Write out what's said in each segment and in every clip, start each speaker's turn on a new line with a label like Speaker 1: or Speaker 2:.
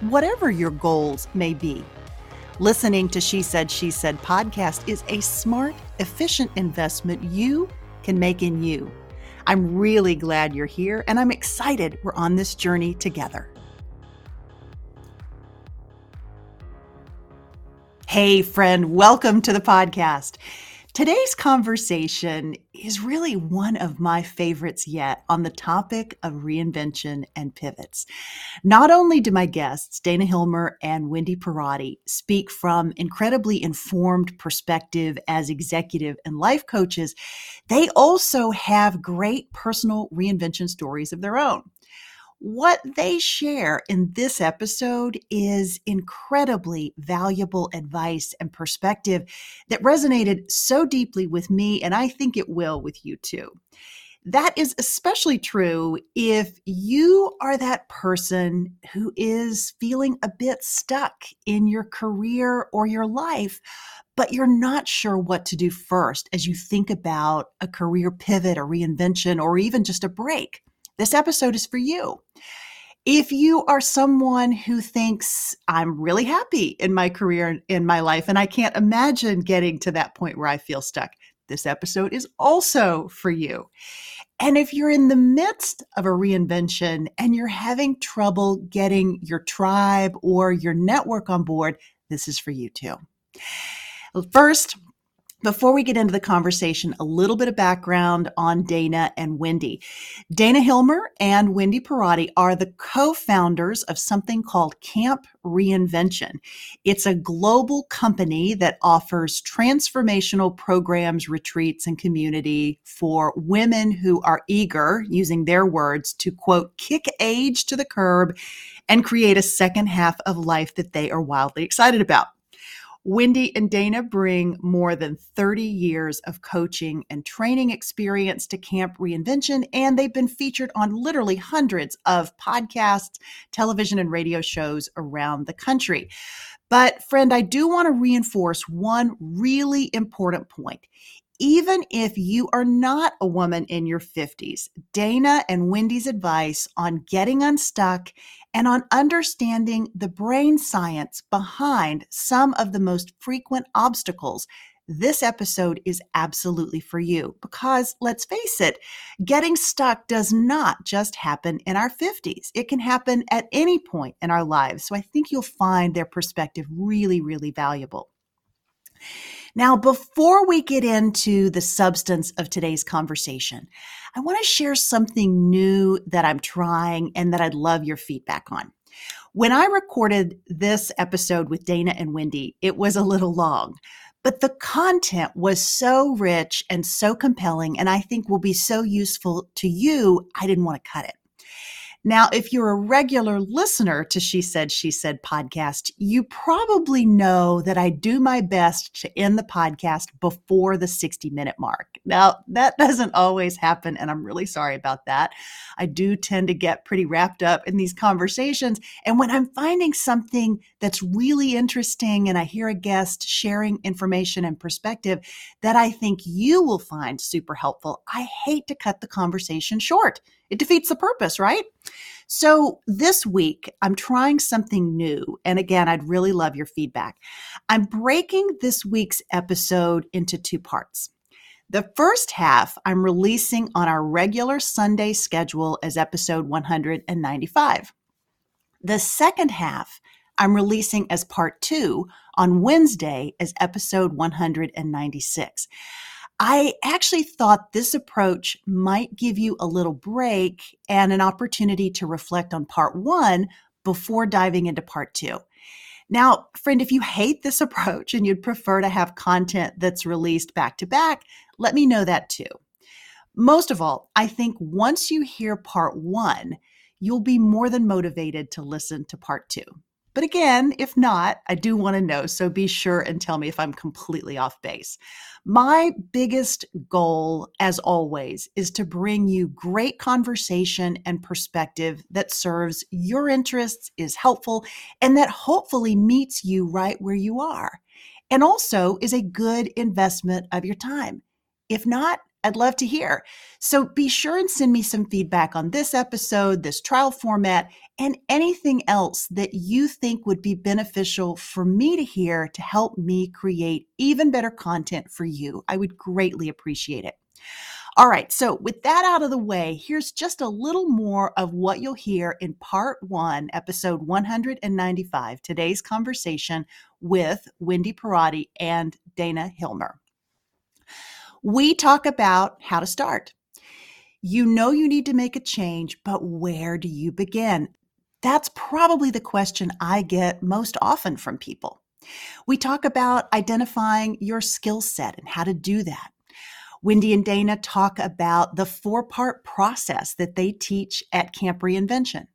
Speaker 1: whatever your goals may be. Listening to She Said, She Said podcast is a smart, efficient investment you can make in you. I'm really glad you're here and I'm excited we're on this journey together. Hey, friend, welcome to the podcast. Today's conversation is really one of my favorites yet on the topic of reinvention and pivots. Not only do my guests, Dana Hilmer and Wendy Pierotti, speak from incredibly informed perspective as executive and life coaches, they also have great personal reinvention stories of their own. What they share in this episode is incredibly valuable advice and perspective that resonated so deeply with me, and I think it will with you too. That is especially true if you are that person who is feeling a bit stuck in your career or your life, but you're not sure what to do first as you think about a career pivot a reinvention or even just a break this episode is for you. If you are someone who thinks, I'm really happy in my career, and in my life, and I can't imagine getting to that point where I feel stuck, this episode is also for you. And if you're in the midst of a reinvention and you're having trouble getting your tribe or your network on board, this is for you too. First, before we get into the conversation, a little bit of background on Dana and Wendy. Dana Hilmer and Wendy Pierotti are the co founders of something called Camp Reinvention. It's a global company that offers transformational programs, retreats, and community for women who are eager, using their words, to quote, kick age to the curb and create a second half of life that they are wildly excited about. Wendy and Dana bring more than 30 years of coaching and training experience to Camp Reinvention, and they've been featured on literally hundreds of podcasts, television, and radio shows around the country. But, friend, I do want to reinforce one really important point even if you are not a woman in your 50s, Dana and Wendy's advice on getting unstuck and on understanding the brain science behind some of the most frequent obstacles, this episode is absolutely for you because let's face it, getting stuck does not just happen in our 50s. It can happen at any point in our lives. So I think you'll find their perspective really, really valuable. Now, before we get into the substance of today's conversation, I want to share something new that I'm trying and that I'd love your feedback on. When I recorded this episode with Dana and Wendy, it was a little long, but the content was so rich and so compelling, and I think will be so useful to you, I didn't want to cut it. Now, if you're a regular listener to She Said, She Said podcast, you probably know that I do my best to end the podcast before the 60 minute mark. Now, that doesn't always happen, and I'm really sorry about that. I do tend to get pretty wrapped up in these conversations. And when I'm finding something that's really interesting and I hear a guest sharing information and perspective that I think you will find super helpful, I hate to cut the conversation short. It defeats the purpose, right? So this week, I'm trying something new. And again, I'd really love your feedback. I'm breaking this week's episode into two parts. The first half I'm releasing on our regular Sunday schedule as episode 195. The second half I'm releasing as part two on Wednesday as episode 196. I actually thought this approach might give you a little break and an opportunity to reflect on part one before diving into part two. Now, friend, if you hate this approach and you'd prefer to have content that's released back to back, let me know that too. Most of all, I think once you hear part one, you'll be more than motivated to listen to part two. But again, if not, I do want to know, so be sure and tell me if I'm completely off base. My biggest goal, as always, is to bring you great conversation and perspective that serves your interests, is helpful, and that hopefully meets you right where you are, and also is a good investment of your time. If not, I'd love to hear. So be sure and send me some feedback on this episode, this trial format, and anything else that you think would be beneficial for me to hear to help me create even better content for you. I would greatly appreciate it. All right, so with that out of the way, here's just a little more of what you'll hear in part one, episode 195, today's conversation with Wendy Pierotti and Dana Hilmer we talk about how to start. You know you need to make a change, but where do you begin? That's probably the question I get most often from people. We talk about identifying your skill set and how to do that. Wendy and Dana talk about the four part process that they teach at Camp Reinvention.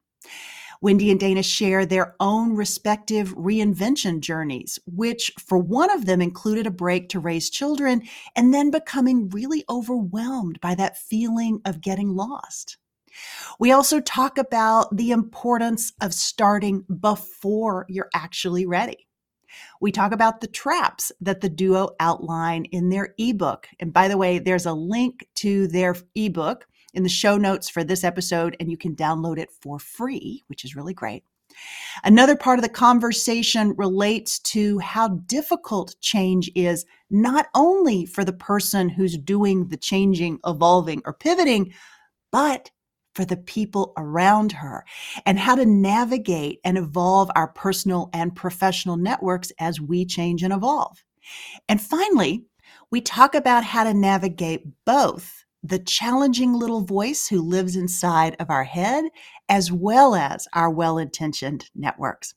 Speaker 1: Wendy and Dana share their own respective reinvention journeys, which for one of them included a break to raise children and then becoming really overwhelmed by that feeling of getting lost. We also talk about the importance of starting before you're actually ready. We talk about the traps that the duo outline in their ebook. And by the way, there's a link to their ebook in the show notes for this episode, and you can download it for free, which is really great. Another part of the conversation relates to how difficult change is, not only for the person who's doing the changing, evolving, or pivoting, but for the people around her, and how to navigate and evolve our personal and professional networks as we change and evolve. And finally, we talk about how to navigate both the challenging little voice who lives inside of our head, as well as our well intentioned networks.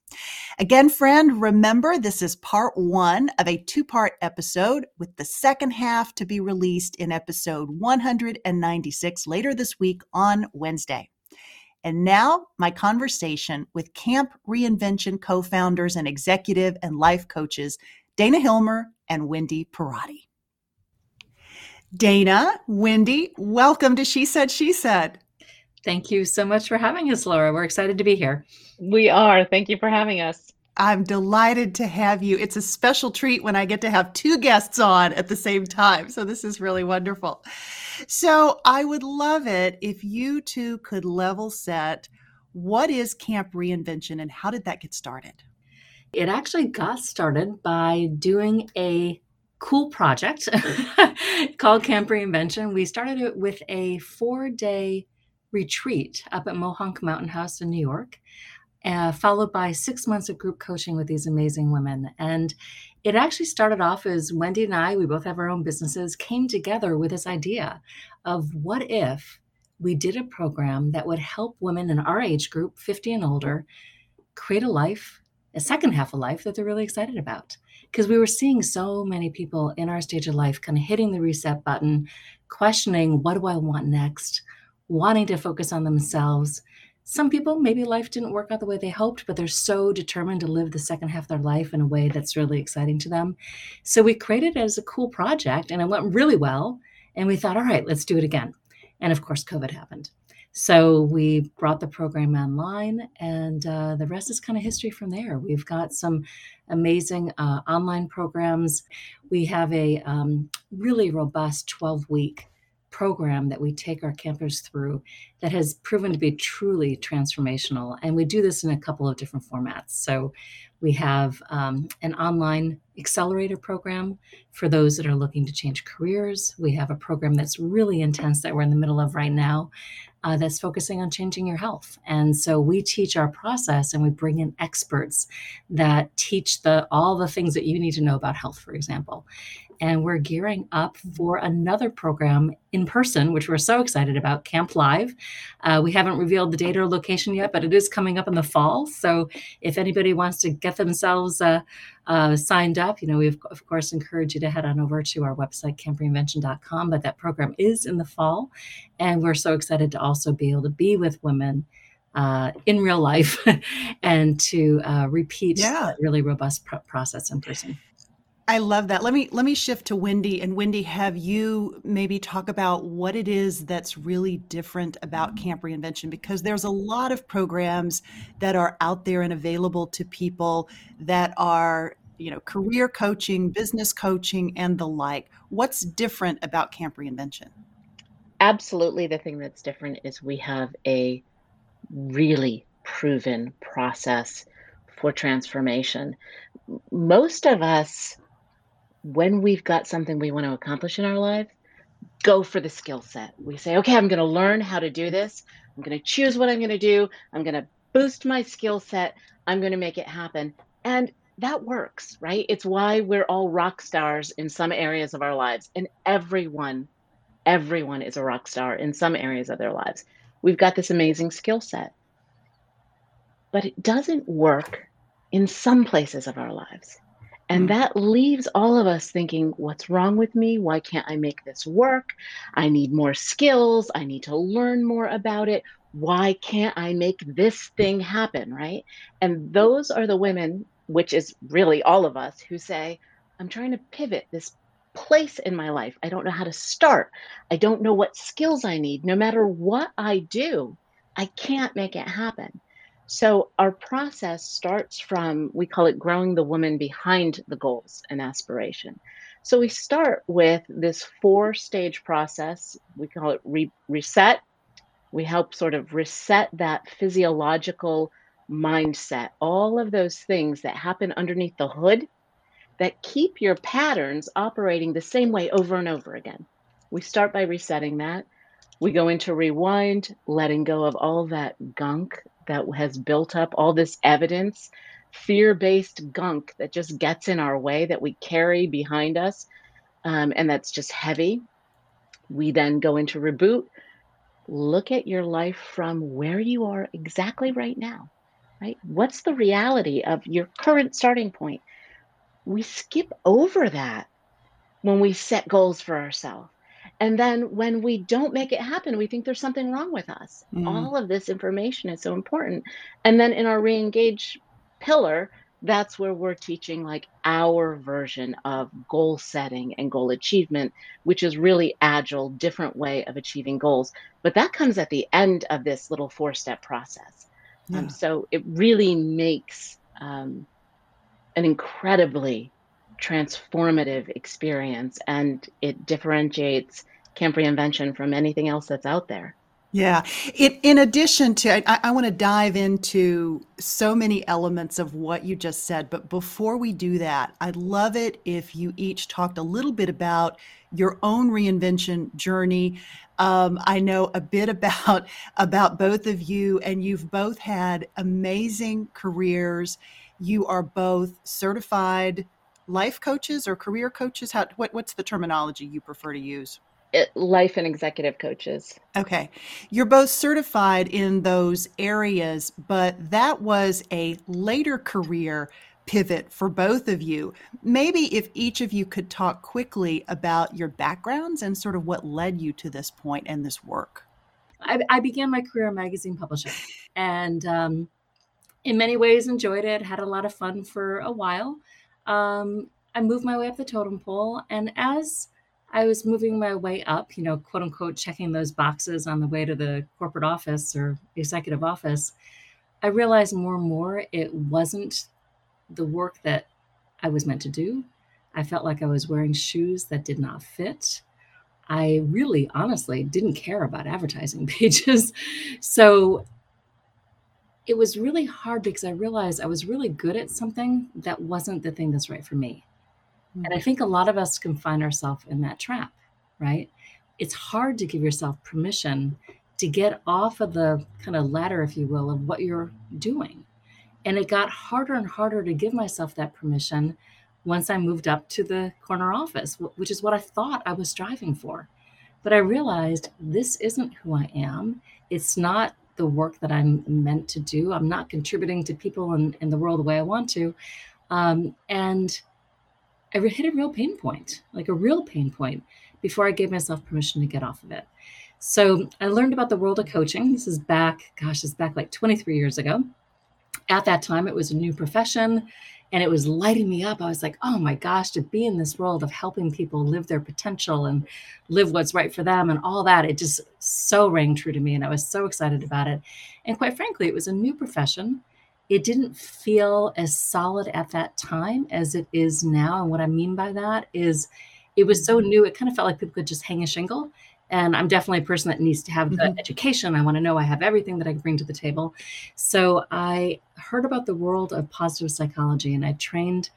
Speaker 1: Again, friend, remember this is part one of a two part episode, with the second half to be released in episode 196 later this week on Wednesday. And now, my conversation with Camp Reinvention co founders and executive and life coaches, Dana Hilmer and Wendy Pierotti. Dana, Wendy, welcome to She Said, She Said.
Speaker 2: Thank you so much for having us, Laura. We're excited to be here.
Speaker 3: We are. Thank you for having us.
Speaker 1: I'm delighted to have you. It's a special treat when I get to have two guests on at the same time. So, this is really wonderful. So, I would love it if you two could level set what is Camp Reinvention and how did that get started?
Speaker 2: It actually got started by doing a cool project called Camp Reinvention. We started it with a four day retreat up at Mohonk Mountain House in New York, uh, followed by six months of group coaching with these amazing women. And it actually started off as Wendy and I, we both have our own businesses, came together with this idea of what if we did a program that would help women in our age group, 50 and older, create a life, a second half of life that they're really excited about because we were seeing so many people in our stage of life kind of hitting the reset button, questioning what do I want next, wanting to focus on themselves. Some people, maybe life didn't work out the way they hoped, but they're so determined to live the second half of their life in a way that's really exciting to them. So we created it as a cool project and it went really well. And we thought, all right, let's do it again. And of course, COVID happened. So we brought the program online, and uh, the rest is kind of history from there. We've got some amazing uh, online programs. We have a um, really robust 12 week program that we take our campers through that has proven to be truly transformational. And we do this in a couple of different formats. So we have um, an online accelerator program for those that are looking to change careers. We have a program that's really intense that we're in the middle of right now uh, that's focusing on changing your health. And so we teach our process and we bring in experts that teach the all the things that you need to know about health, for example and we're gearing up for another program in person, which we're so excited about, Camp Live. Uh, we haven't revealed the date or location yet, but it is coming up in the fall. So if anybody wants to get themselves uh, uh, signed up, you know, we of, course encourage you to head on over to our website, campreinvention.com. But that program is in the fall, and we're so excited to also be able to be with women. Uh, in real life and to uh, repeat yeah. that really robust pr- process in person.
Speaker 1: I love that. Let me let me shift to Wendy and Wendy have you maybe talk about what it is that's really different about Camp Reinvention because there's a lot of programs that are out there and available to people that are, you know, career coaching, business coaching and the like. What's different about Camp Reinvention?
Speaker 3: Absolutely the thing that's different is we have a really proven process for transformation. Most of us when we've got something we want to accomplish in our life, go for the skill set. We say, okay, I'm going to learn how to do this. I'm going to choose what I'm going to do. I'm going to boost my skill set. I'm going to make it happen. And that works, right? It's why we're all rock stars in some areas of our lives. And everyone, everyone is a rock star in some areas of their lives. We've got this amazing skill set. But it doesn't work in some places of our lives. And mm. that leaves all of us thinking, what's wrong with me? Why can't I make this work? I need more skills. I need to learn more about it. Why can't I make this thing happen? Right. And those are the women, which is really all of us, who say, I'm trying to pivot this place in my life. I don't know how to start. I don't know what skills I need. No matter what I do, I can't make it happen. So our process starts from, we call it growing the woman behind the goals and aspiration. So we start with this four stage process. We call it re- reset. We help sort of reset that physiological mindset, all of those things that happen underneath the hood that keep your patterns operating the same way over and over again. We start by resetting that. We go into rewind, letting go of all that gunk that has built up, all this evidence, fear based gunk that just gets in our way that we carry behind us, um, and that's just heavy. We then go into reboot. Look at your life from where you are exactly right now, right? What's the reality of your current starting point? We skip over that when we set goals for ourselves. And then when we don't make it happen, we think there's something wrong with us. Mm. All of this information is so important. And then in our re-engage pillar, that's where we're teaching like our version of goal setting and goal achievement, which is really agile, different way of achieving goals. But that comes at the end of this little four step process. Um, yeah. Um, so it really makes um, an incredibly transformative experience and it differentiates Camp Reinvention from anything else that's out there.
Speaker 1: Yeah. It, in addition to, I, I want to dive into so many elements of what you just said. But before we do that, I'd love it if you each talked a little bit about your own reinvention journey. Um, I know a bit about about both of you, and you've both had amazing careers. You are both certified life coaches or career coaches? How what, what's the terminology you prefer to use?
Speaker 3: It, life and executive coaches.
Speaker 1: Okay. You're both certified in those areas, but that was a later career pivot for both of you. Maybe if each of you could talk quickly about your backgrounds and sort of what led you to this point and this work.
Speaker 2: I, I began my career in magazine publishing and um, in many ways enjoyed it, had a lot of fun for a while um, I moved my way up the totem pole. And as I was moving my way up, you know, quote unquote, checking those boxes on the way to the corporate office or executive office, I realized more and more it wasn't the work that I was meant to do. I felt like I was wearing shoes that did not fit. I really, honestly, didn't care about advertising pages. So it was really hard because I realized I was really good at something that wasn't the thing that's right for me. Mm-hmm. And I mm. think a lot of us can find ourselves in that trap, right? It's hard to give yourself permission to to get off of the kind of ladder, if you will, of what you're doing. And it got harder and harder to give myself that permission once I moved up to the corner office, which is what I thought I was striving for. But I realized this isn't who I am. It's not the work that I'm meant to do. I'm not contributing to people in, in the world the way I want to. Um, and I hit a real pain point, like a real pain point, before I gave myself permission to get off of it. So I learned about the world of coaching. This is back, gosh, is back like 23 years ago. At that time, it was a new profession and it was lighting me up. I was like, oh my gosh, to be in this world of helping people live their potential and live what's right for them and all that, it just so rang true to me. And I was so excited about it. And quite frankly, it was a new profession. It didn't feel as solid at that time as it is now. And what I mean by that is it was so new, it kind of felt like people could just hang a shingle and i'm definitely a person that needs to have the mm-hmm. education i want to know i have everything that i can bring to the table so i heard about the world of positive psychology and i trained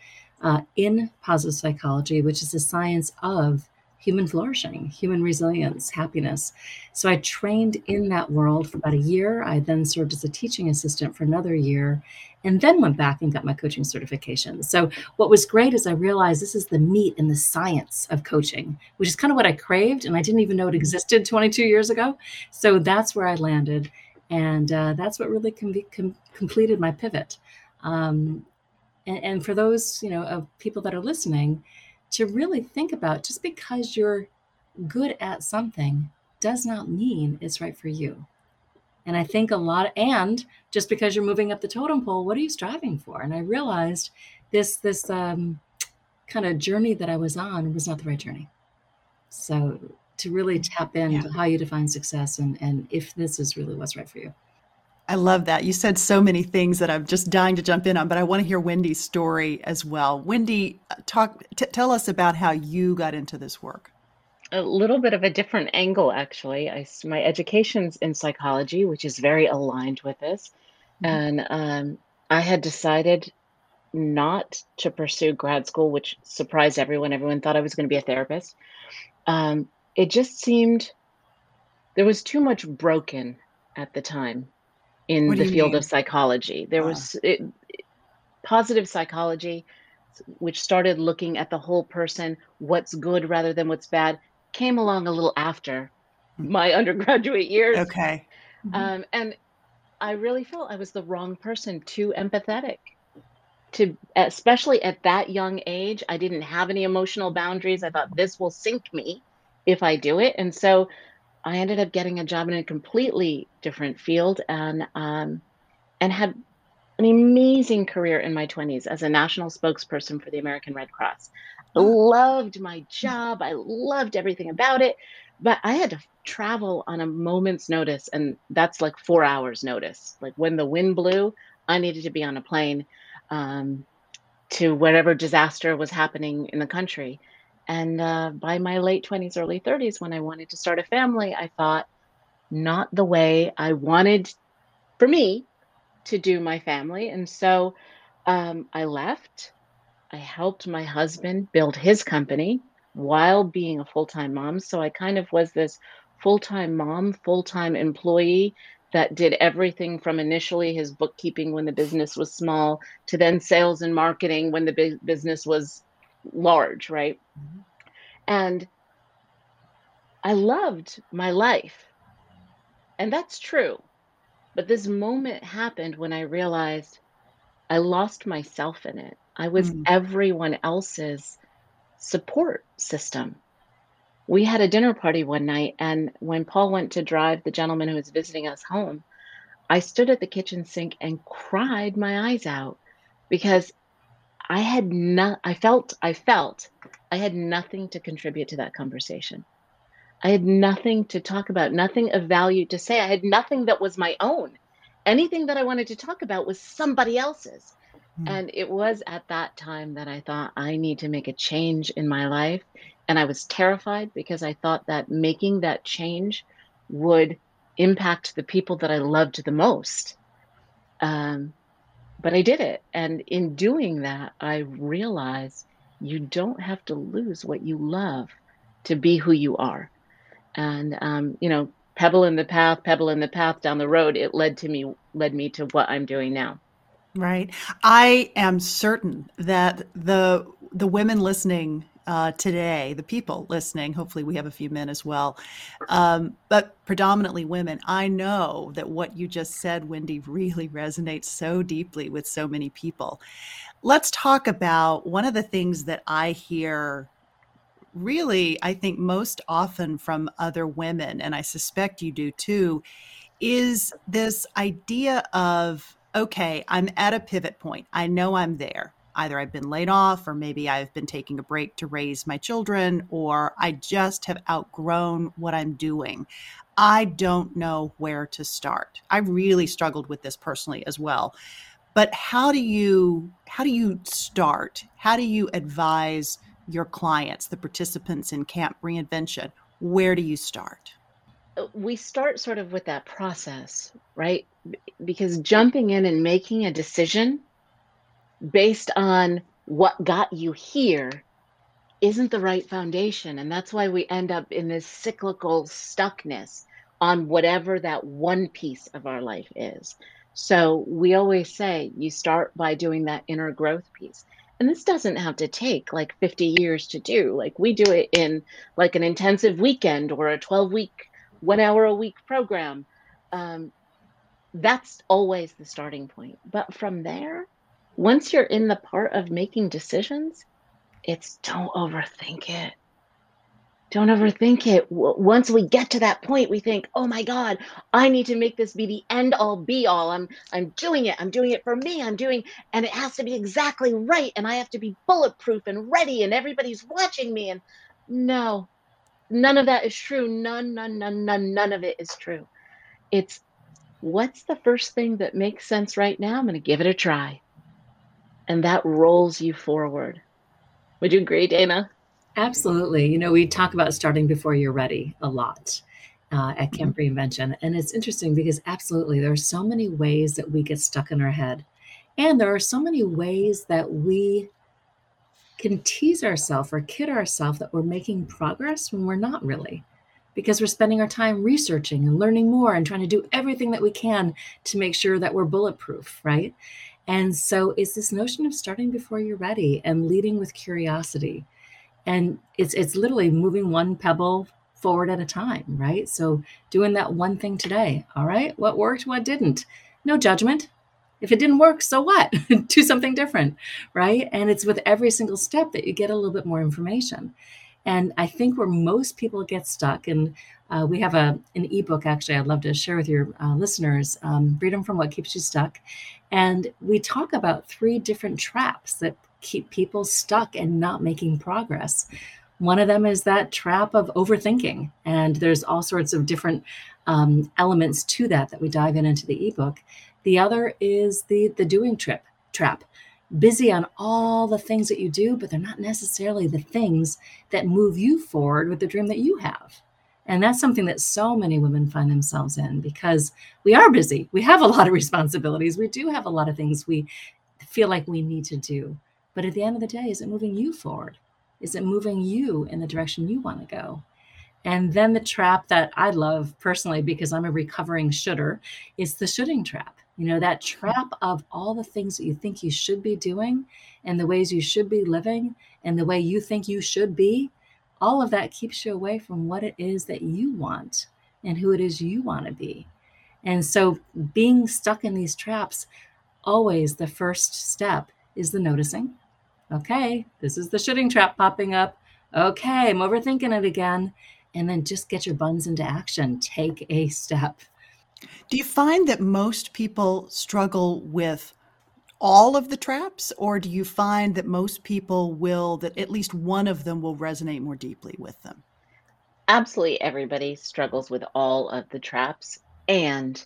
Speaker 2: uh, in positive psychology which is the science of human flourishing, human resilience, happiness. So I trained in that world for about a year. I then served as a teaching assistant for another year and then went back and got my coaching certification. So what was great is I realized this is the meat and the science of coaching, which is kind of what I craved. And I didn't even know it existed 22 years ago. So that's where I landed. And uh, that's what really com- com- completed my pivot. Um, and, and for those, you know, of people that are listening, to really think about just because you're good at something does not mean it's right for you. And I think a lot, and just because you're moving up the totem pole, what are you striving for? And I realized this this um, kind of journey that I was on was not the right journey. So to really tap into yeah. how you define success and and if this is really what's right for you.
Speaker 1: I love that. You said so many things that I'm just dying to jump in on, but I want to hear Wendy's story as well. Wendy, uh, talk t- tell us about how you got into this work.
Speaker 3: A little bit of a different angle, actually. I my education's in psychology, which is very aligned with this, mm-hmm. and um, I had decided not to pursue grad school, which surprised everyone. Everyone thought I was going to be a therapist. Um, it just seemed there was too much broken at the time in the field mean? of psychology. There uh. was it, positive psychology, which started looking at the whole person, what's good rather than what's bad, came along a little after hmm. my undergraduate years.
Speaker 1: Okay.
Speaker 3: Mm-hmm. Um, and I really felt I was the wrong person, too empathetic. To especially at that young age, I didn't have any emotional boundaries. I thought this will sink me if I do it. And so I ended up getting a job in a completely different field and um, and had an amazing career in my 20s as a national spokesperson for the American Red Cross. I loved my job. I loved everything about it, but I had to travel on a moment's notice and that's like 4 hours notice. Like when the wind blew, I needed to be on a plane um, to whatever disaster was happening in the country. And uh, by my late 20s, early 30s, when I wanted to start a family, I thought, not the way I wanted for me to do my family. And so um, I left. I helped my husband build his company while being a full time mom. So I kind of was this full time mom, full time employee that did everything from initially his bookkeeping when the business was small to then sales and marketing when the business was large, right? Mm-hmm. And I loved my life. And that's true. But this moment happened when I realized I lost myself in it. I was mm. everyone else's support system. We had a dinner party one night, and when Paul went to drive the gentleman who was visiting us home, I stood at the kitchen sink and cried my eyes out because I had not, I felt, I felt I had nothing to contribute to that conversation. I had nothing to talk about, nothing of value to say. I had nothing that was my own. Anything that I wanted to talk about was somebody else's. Mm. And it was at that time that I thought I need to make a change in my life. And I was terrified because I thought that making that change would impact the people that I loved the most. Um, but I did it. And in doing that, I realized you don't have to lose what you love to be who you are. And, um, you know, pebble in the path, pebble in the path down the road, it led to me led me to what I'm doing now.
Speaker 1: Right. I am certain that the the women listening uh, today, the people listening, hopefully we have a few men as well, um, but predominantly women. I know that what you just said, Wendy, really resonates so deeply with so many people. Let's talk about one of the things that I hear really, I think, most often from other women, and I suspect you do too, is this idea of, okay, I'm at a pivot point. I know I'm there either I've been laid off or maybe I've been taking a break to raise my children or I just have outgrown what I'm doing. I don't know where to start. I really struggled with this personally as well. But how do you how do you start? How do you advise your clients, the participants in Camp Reinvention? Where do you start?
Speaker 3: We start sort of with that process, right? Because jumping in and making a decision based on what got you here isn't the right foundation. And that's why we end up in this cyclical stuckness on whatever that one piece of our life is. So we always say you start by doing that inner growth piece. And this doesn't have to take like 50 years to do. Like we do it in like an intensive weekend or a 12 week, one hour a week program. Um, that's always the starting point. But from there, once you're in the part of making decisions, it's don't overthink it. Don't overthink it. Once we get to that point, we think, "Oh my god, I need to make this be the end all be all. I'm I'm doing it. I'm doing it for me. I'm doing and it has to be exactly right and I have to be bulletproof and ready and everybody's watching me and no. None of that is true. None none none none none of it is true. It's what's the first thing that makes sense right now? I'm going to give it a try and that rolls you forward. Would you agree, Dana?
Speaker 2: Absolutely. You know, we talk about starting before you're ready a lot uh, at Camp mm-hmm. Reinvention. And it's interesting because absolutely, there are so many ways that we get stuck in our head. And there are so many ways that we can tease ourselves or kid ourselves that we're making progress when we're not really because we're spending our time researching and learning more and trying to do everything that we can to make sure that we're bulletproof, right? And so it's this notion of starting before you're ready and leading with curiosity. And it's it's literally moving one pebble forward at a time, right? So doing that one thing today. All right, what worked, what didn't. No judgment. If it didn't work, so what? Do something different, right? And it's with every single step that you get a little bit more information. And I think where most people get stuck, and uh, we have a an ebook actually I'd love to share with your uh, listeners, um, "Freedom from What Keeps You Stuck," and we talk about three different traps that keep people stuck and not making progress. One of them is that trap of overthinking, and there's all sorts of different um, elements to that that we dive in into the ebook. The other is the the doing trip trap busy on all the things that you do, but they're not necessarily the things that move you forward with the dream that you have. And that's something that so many women find themselves in because we are busy. We have a lot of responsibilities. We do have a lot of things we feel like we need to do. But at the end of the day, is it moving you forward? Is it moving you in the direction you want to go? And then the trap that I love personally, because I'm a recovering should'er, is the shoulding trap. You know, that trap of all the things that you think you should be doing and the ways you should be living and the way you think you should be, all of that keeps you away from what it is that you want and who it is you want to be. And so being stuck in these traps, always the first step is the noticing. Okay, this is the shoulding trap popping up. Okay, I'm overthinking it again. And then just get your buns into action. Take a step.
Speaker 1: Do you find that most people struggle with all of the traps, or do you find that most people will, that at least one of them will resonate more deeply with them?
Speaker 3: Absolutely everybody struggles with all of the traps, and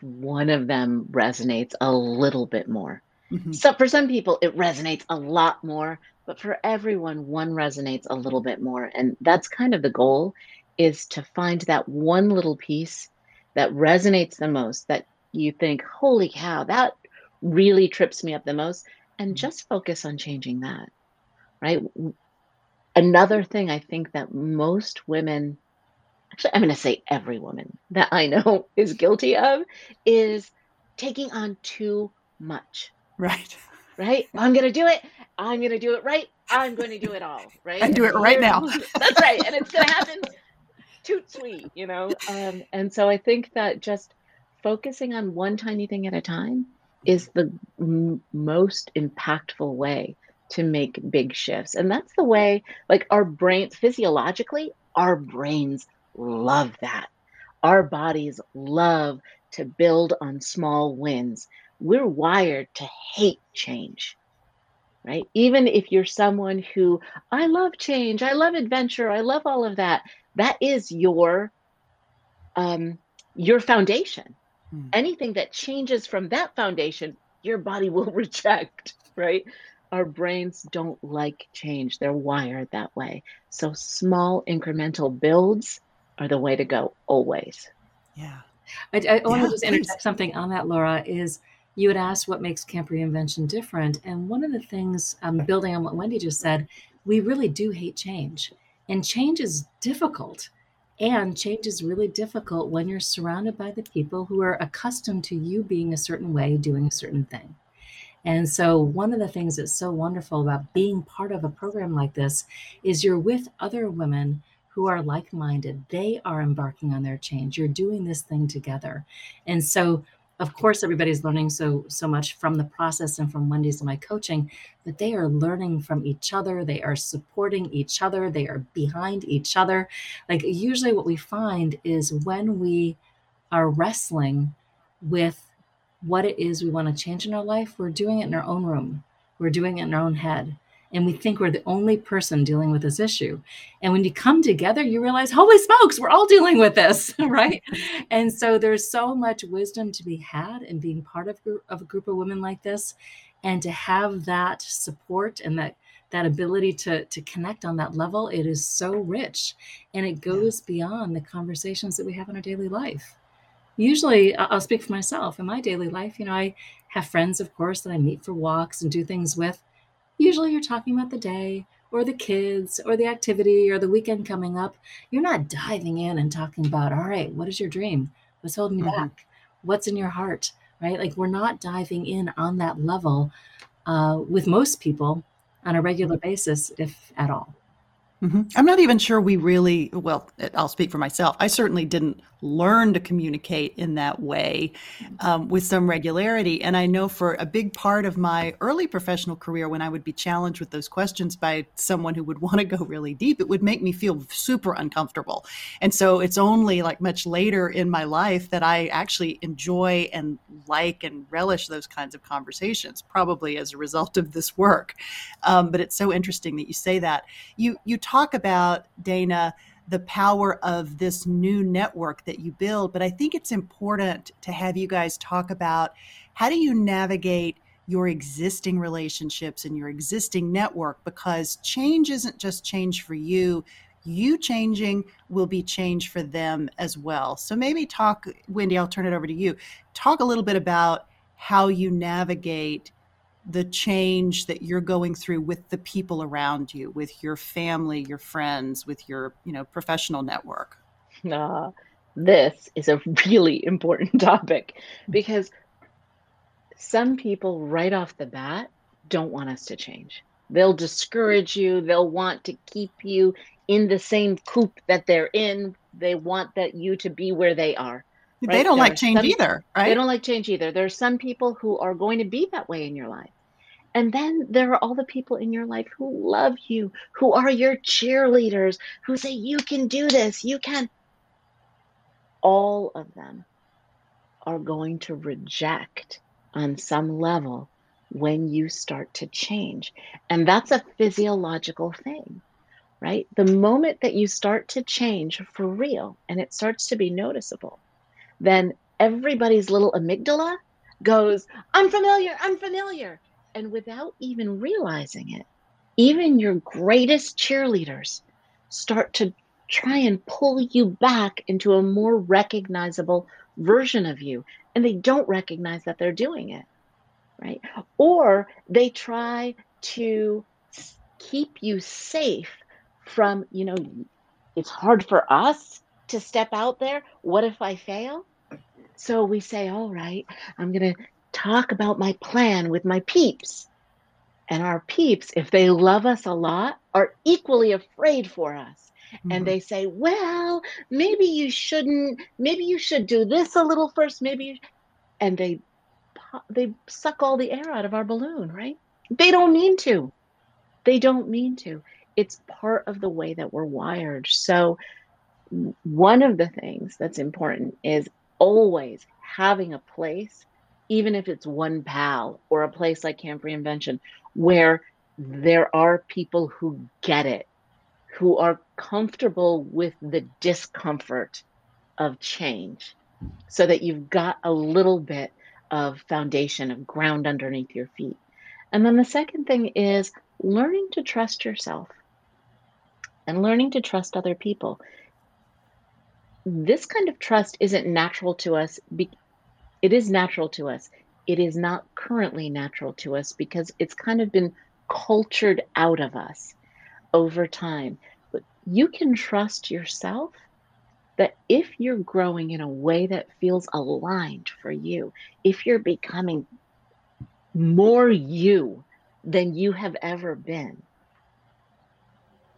Speaker 3: one of them resonates a little bit more. Mm-hmm. So for some people, it resonates a lot more, but for everyone, one resonates a little bit more. And that's kind of the goal is to find that one little piece that resonates the most that you think, holy cow, that really trips me up the most, and mm-hmm. just focus on changing that, right? Another thing I think that most women actually, I'm going to say every woman that I know is guilty of, is taking on too much.
Speaker 1: Right.
Speaker 3: Right? I'm going to do it. I'm going to do it right. I'm going to do it all. Right.
Speaker 1: And do it right now.
Speaker 3: That's right. And it's going to happen toot sweet, you know? Um, and so I think that just focusing on one tiny thing at a time is the m- most impactful way to make big shifts. And that's the way, like, our brains, physiologically, our brains love that. Our bodies love to build on small wins. We're wired to hate change, right? Even if you're someone who, I love change, I love adventure, I love all of that, that is your um, your foundation. Hmm. Anything that changes from that foundation, your body will reject, right? Our brains don't like change. They're wired that way. So small incremental builds are the way to go always.
Speaker 1: Yeah.
Speaker 2: I, I want to just interject something on that, Laura, is you had asked what makes camp reinvention different. And one of the things, um, building on what Wendy just said, we really do hate change. And change is difficult. And change is really difficult when you're surrounded by the people who are accustomed to you being a certain way, doing a certain thing. And so, one of the things that's so wonderful about being part of a program like this is you're with other women who are like minded. They are embarking on their change. You're doing this thing together. And so, of course, everybody's learning so so much from the process and from Wendy's and my coaching, but they are learning from each other. They are supporting each other. They are behind each other. Like usually, what we find is when we are wrestling with what it is we want to change in our life, we're doing it in our own room. We're doing it in our own head and we think we're the only person dealing with this issue. And when you come together, you realize, holy smokes, we're all dealing with this, right? and so there's so much wisdom to be had in being part of, of a group of women like this, and to have that support and that that ability to to connect on that level, it is so rich, and it goes beyond the conversations that we have in our daily life. Usually, I'll speak for myself in my daily life. You know, I have friends, of course, that I meet for walks and do things with Usually you're talking about the day or the kids or the activity or the weekend coming up. You're not diving in and talking about, all right, what is your dream? What's holding you mm-hmm. back? What's in your heart? Right? Like we're not diving in on that level uh, with most people on a regular basis, if at all.
Speaker 1: Mm-hmm. I'm not even sure we really, well, I'll speak for myself. I certainly didn't learn to communicate in that way um, with some regularity. And I know for a big part of my early professional career, when I would be challenged with those questions by someone who would want to go really deep, it would make me feel super uncomfortable. And so it's only like much later in my life that I actually enjoy and like and relish those kinds of conversations, probably as a result of this work. Um, but it's so interesting that you say that. You you talk about Dana the power of this new network that you build. But I think it's important to have you guys talk about how do you navigate your existing relationships and your existing network because change isn't just change for you. You changing will be change for them as well. So maybe talk, Wendy, I'll turn it over to you. Talk a little bit about how you navigate the change that you're going through with the people around you with your family your friends with your you know professional network?
Speaker 3: Uh, this is a really important topic because some people right off the bat don't want us to change. They'll discourage you. They'll want to keep you in the same coop that they're in. They want that you to be where they are
Speaker 1: Right? They don't there like change some, either, right?
Speaker 3: They don't like change either. There are some people who are going to be that way in your life. And then there are all the people in your life who love you, who are your cheerleaders, who say, You can do this, you can. All of them are going to reject on some level when you start to change. And that's a physiological thing, right? The moment that you start to change for real and it starts to be noticeable, then everybody's little amygdala goes, unfamiliar, unfamiliar. And without even realizing it, even your greatest cheerleaders start to try and pull you back into a more recognizable version of you. And they don't recognize that they're doing it, right? Or they try to keep you safe from, you know, it's hard for us to step out there. What if I fail? So we say, all right, I'm going to talk about my plan with my peeps. And our peeps, if they love us a lot, are equally afraid for us. Mm-hmm. And they say, well, maybe you shouldn't, maybe you should do this a little first, maybe you... and they they suck all the air out of our balloon, right? They don't mean to. They don't mean to. It's part of the way that we're wired. So one of the things that's important is always having a place, even if it's one pal or a place like Camp Reinvention, where there are people who get it, who are comfortable with the discomfort of change, so that you've got a little bit of foundation, of ground underneath your feet. And then the second thing is learning to trust yourself and learning to trust other people this kind of trust isn't natural to us. It is natural to us. It is not currently natural to us because it's kind of been cultured out of us over time. But you can trust yourself that if you're growing in a way that feels aligned for you, if you're becoming more you than you have ever been,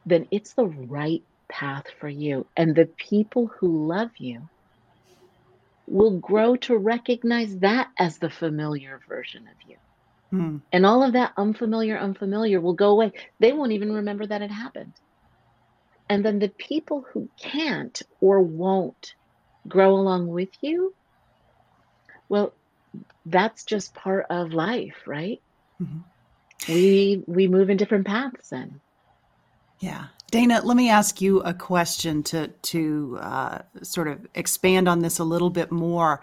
Speaker 3: then it's the right path for you. And the people who love you will grow to recognize that as the familiar version of you. Hmm. And all of that unfamiliar, unfamiliar will go away. They won't even remember that it happened. And then the people who can't or won't grow along with you, well, that's just part of life, right? Mm-hmm. We we move in different paths then.
Speaker 1: Yeah. Dana, let me ask you a question to to uh, sort of expand on this a little bit more.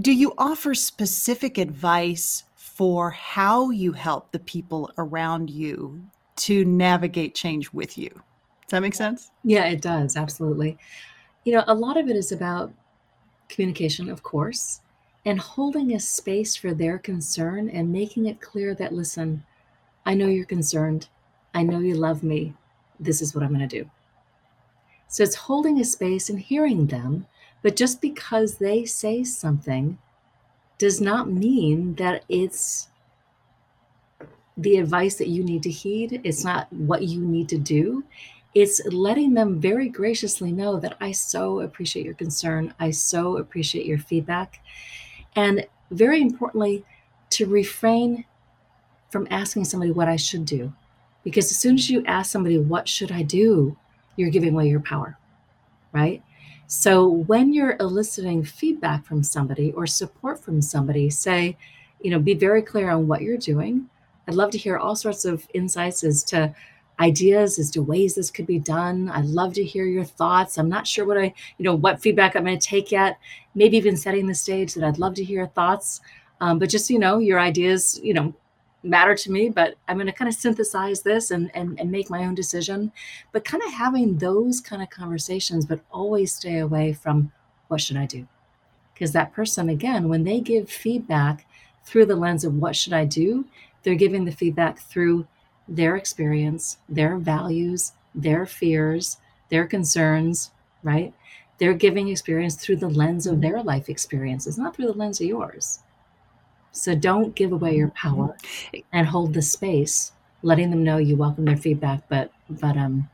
Speaker 1: Do you offer specific advice for how you help the people around you to navigate change with you? Does that make sense?
Speaker 2: Yeah, it does. Absolutely. You know, a lot of it is about communication, of course, and holding a space for their concern and making it clear that, listen, I know you're concerned. I know you love me this is what I'm going to do. So it's holding a space and hearing them, but just because they say something does not mean that it's the advice that you need to heed. It's not what you need to do. It's letting them very graciously know that I so appreciate your concern. I so appreciate your feedback. And very importantly, to refrain from asking somebody what I should do because as soon as you ask somebody, what should I do? You're giving away your power, right? So when you're eliciting feedback from somebody or support from somebody, say, you know, be very clear on what you're doing. I'd love to hear all sorts of insights as to ideas as to ways this could be done. I'd love to hear your thoughts. I'm not sure what I, you know, what feedback I'm going to take yet. Maybe even setting the stage that I'd love to hear your thoughts. Um, but just, you know, your ideas, you know, matter to me, but I'm going to kind of synthesize this and, and, and make my own decision. But kind of having those kind of conversations, but always stay away from what should I do? Because that person, again, when they give feedback through the lens of what should I do, they're giving the feedback through their experience, their values, their fears, their concerns, right? They're giving experience through the lens of their life experiences, not through the lens of yours. So don't give away your mm-hmm. power and hold the space, letting them know you welcome their feedback, but but um,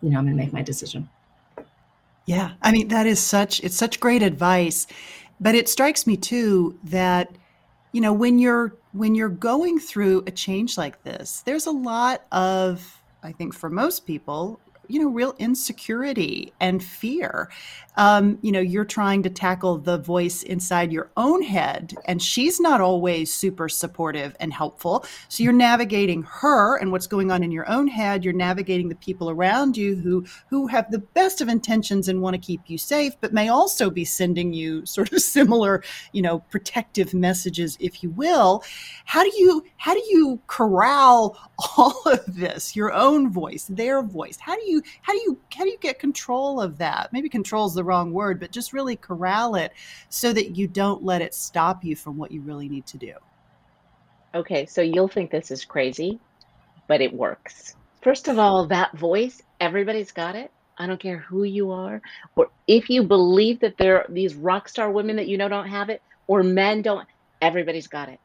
Speaker 2: you know, I'm gonna make my decision.
Speaker 1: Yeah. I mean, that is such it's such great advice. But it strikes me too that, you know, when you're when you're going through a change like this, there's a lot of, I think for most people, you know real insecurity and fear. Um, you know you're trying to tackle the voice inside your own head and she's not always super supportive and helpful. So you're navigating her and what's going on in your own head. You're navigating the people around you who who have the best of intentions and want to keep you safe but may also be sending you sort of similar you know protective messages if you will. How do you how do you corral all of this? Your own voice their voice. How do you how do you how do you get control of that? Maybe control is the wrong word, but just really corral it so that you don't let it stop you from what you really need to do.
Speaker 3: Okay, so you'll think this is crazy, but it works. First of all, that voice, everybody's got it. I don't care who you are, or if you believe that there are these rock star women that you know don't have it, or men don't, everybody's got it.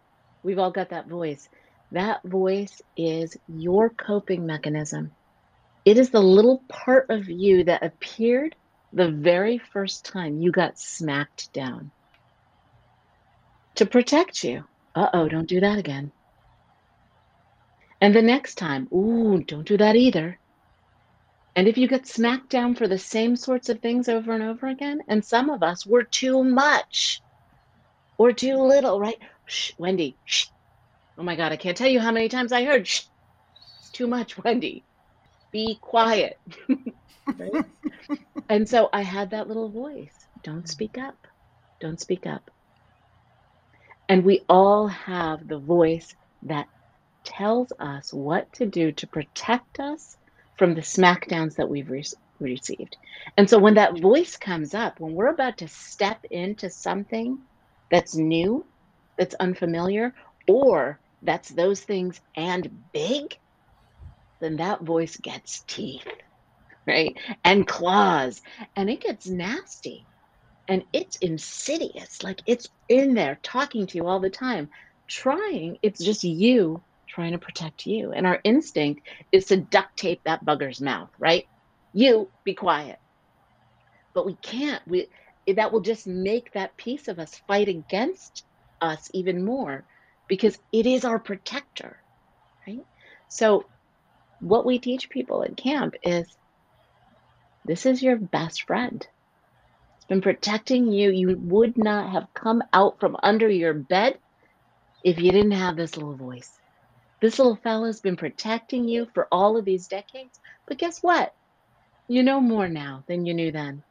Speaker 3: We've all got that voice. That voice is your coping mechanism. It is the little part of you that appeared the very first time you got smacked down to protect you. Uh oh, don't do that again. And the next time, ooh, don't do that either. And if you get smacked down for the same sorts of things over and over again, and some of us were too much or too little, right? Shh, Wendy, shh. Oh my God, I can't tell you how many times I heard, shh, it's too much, Wendy. Be quiet. right? and so I had that little voice don't speak up. Don't speak up. And we all have the voice that tells us what to do to protect us from the smackdowns that we've re- received. And so when that voice comes up, when we're about to step into something that's new, that's unfamiliar, or that's those things and big, then that voice gets teeth, right? And claws, and it gets nasty and it's insidious. Like it's in there talking to you all the time, trying, it's just you trying to protect you. And our instinct is to duct tape that bugger's mouth, right? You be quiet. But we can't. We that will just make that piece of us fight against us even more because it is our protector, right? So what we teach people at camp is this is your best friend. It's been protecting you. You would not have come out from under your bed if you didn't have this little voice. This little fella's been protecting you for all of these decades. But guess what? You know more now than you knew then.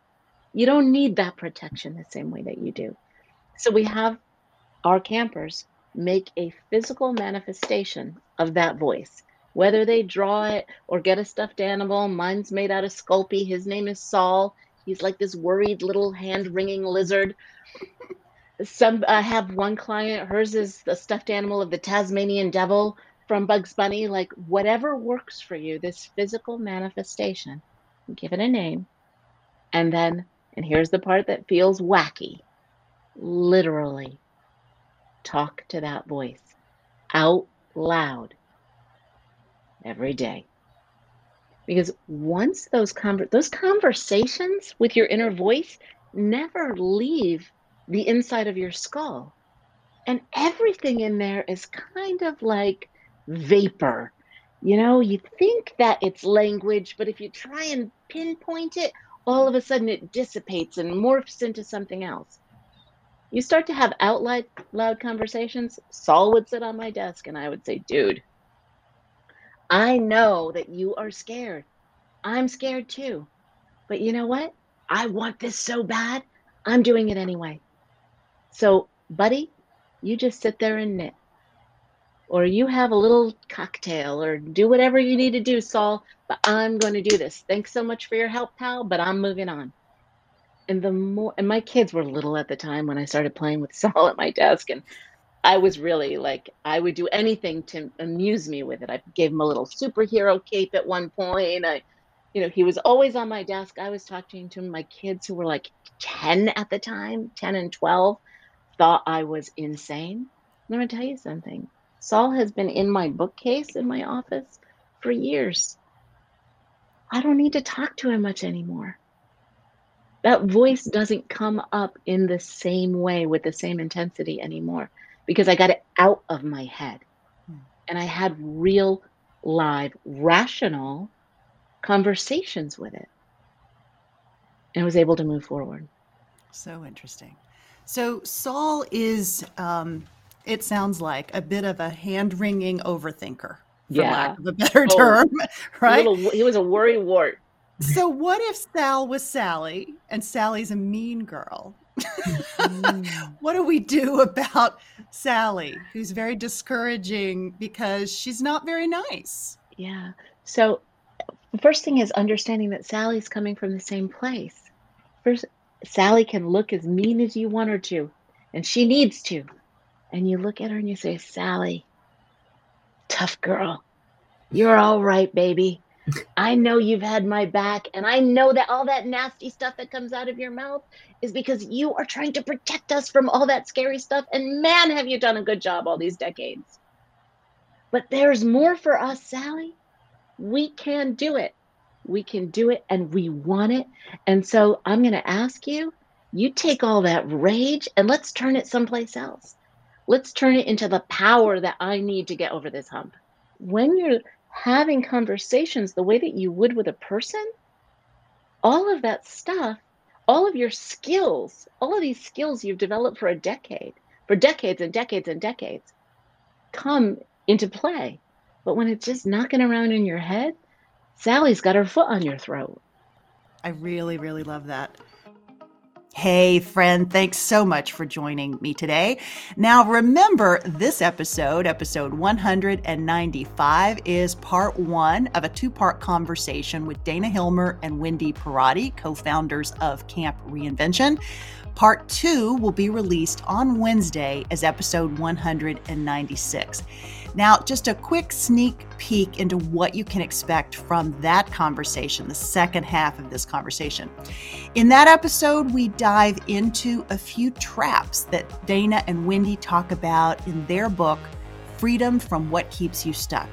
Speaker 3: You don't need that protection the same way that you do. So we have our campers make a physical manifestation of that voice, whether they draw it or get a stuffed animal. Mine's made out of Sculpey. His name is Saul. He's like this worried little hand wringing lizard. Some I uh, have one client, hers is the stuffed animal of the Tasmanian devil from Bugs Bunny, like whatever works for you, this physical manifestation, give it a name. And then, and here's the part that feels wacky literally talk to that voice out loud every day. Because once those conver- those conversations with your inner voice never leave the inside of your skull. And everything in there is kind of like vapor. You know, you think that it's language, but if you try and pinpoint it, all of a sudden it dissipates and morphs into something else. You start to have out loud conversations. Saul would sit on my desk and I would say, Dude, I know that you are scared. I'm scared too. But you know what? I want this so bad. I'm doing it anyway. So, buddy, you just sit there and knit or you have a little cocktail or do whatever you need to do, Saul, but I'm going to do this. Thanks so much for your help, pal, but I'm moving on. And the more, and my kids were little at the time when I started playing with Saul at my desk. And I was really like, I would do anything to amuse me with it. I gave him a little superhero cape at one point. I, you know, he was always on my desk. I was talking to. My kids, who were like 10 at the time, 10 and 12, thought I was insane. Going to tell you something Saul has been in my bookcase in my office for years. I don't need to talk to him much anymore. That voice doesn't come up in the same way with the same intensity anymore because I got it out of my head. Hmm. And I had real, live, rational conversations with it. And I was able to move forward.
Speaker 1: So interesting. So Saul is um, it sounds like a bit of a hand wringing overthinker, for yeah. lack of a better oh, term, right?
Speaker 3: Little, he was a worry wart.
Speaker 1: So, what if Sal was Sally and Sally's a mean girl? what do we do about Sally, who's very discouraging because she's not very nice?
Speaker 3: Yeah. So, the first thing is understanding that Sally's coming from the same place. First, Sally can look as mean as you want her to, and she needs to and you look at her and you say, Sally, tough girl, you're all right, baby. I know you've had my back, and I know that all that nasty stuff that comes out of your mouth is because you are trying to protect us from all that scary stuff. And man, have you done a good job all these decades. But there's more for us, Sally. We can do it. We can do it, and we want it. And so I'm going to ask you you take all that rage and let's turn it someplace else. Let's turn it into the power that I need to get over this hump. When you're having conversations the way that you would with a person, all of that stuff, all of your skills, all of these skills you've developed for a decade, for decades and decades and decades, come into play. But when it's just knocking around in your head, Sally's got her foot on your throat.
Speaker 1: I really, really love that. Hey, friend, thanks so much for joining me today. Now, remember, this episode, episode 195, is part one of a two part conversation with Dana Hilmer and Wendy Pierotti, co founders of Camp Reinvention. Part two will be released on Wednesday as episode 196. Now, just a quick sneak peek into what you can expect from that conversation, the second half of this conversation. In that episode, we dive into a few traps that Dana and Wendy talk about in their book, Freedom from What Keeps You Stuck.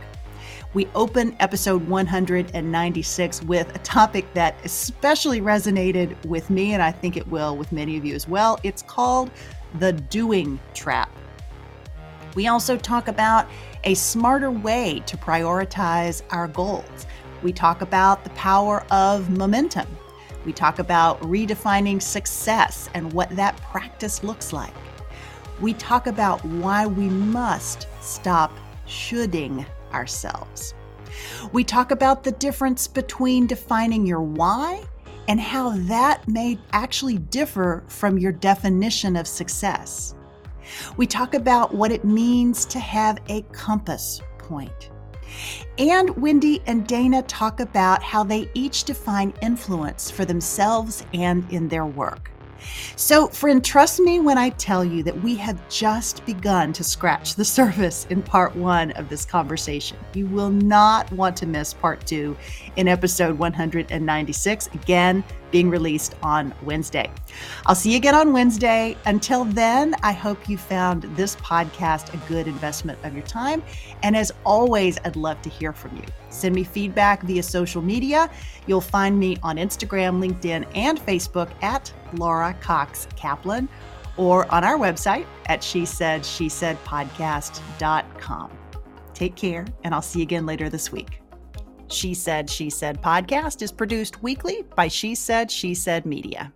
Speaker 1: We open episode 196 with a topic that especially resonated with me, and I think it will with many of you as well. It's called the doing trap. We also talk about a smarter way to prioritize our goals. We talk about the power of momentum. We talk about redefining success and what that practice looks like. We talk about why we must stop shoulding ourselves. We talk about the difference between defining your why and how that may actually differ from your definition of success. We talk about what it means to have a compass point. And Wendy and Dana talk about how they each define influence for themselves and in their work. So, friend, trust me when I tell you that we have just begun to scratch the surface in part one of this conversation. You will not want to miss part two in episode 196, again, being released on Wednesday. I'll see you again on Wednesday. Until then, I hope you found this podcast a good investment of your time. And as always, I'd love to hear from you. Send me feedback via social media. You'll find me on Instagram, LinkedIn, and Facebook at Laura Cox Kaplan or on our website at she said she said podcast.com. Take care, and I'll see you again later this week. She Said, She Said podcast is produced weekly by She Said, She Said Media.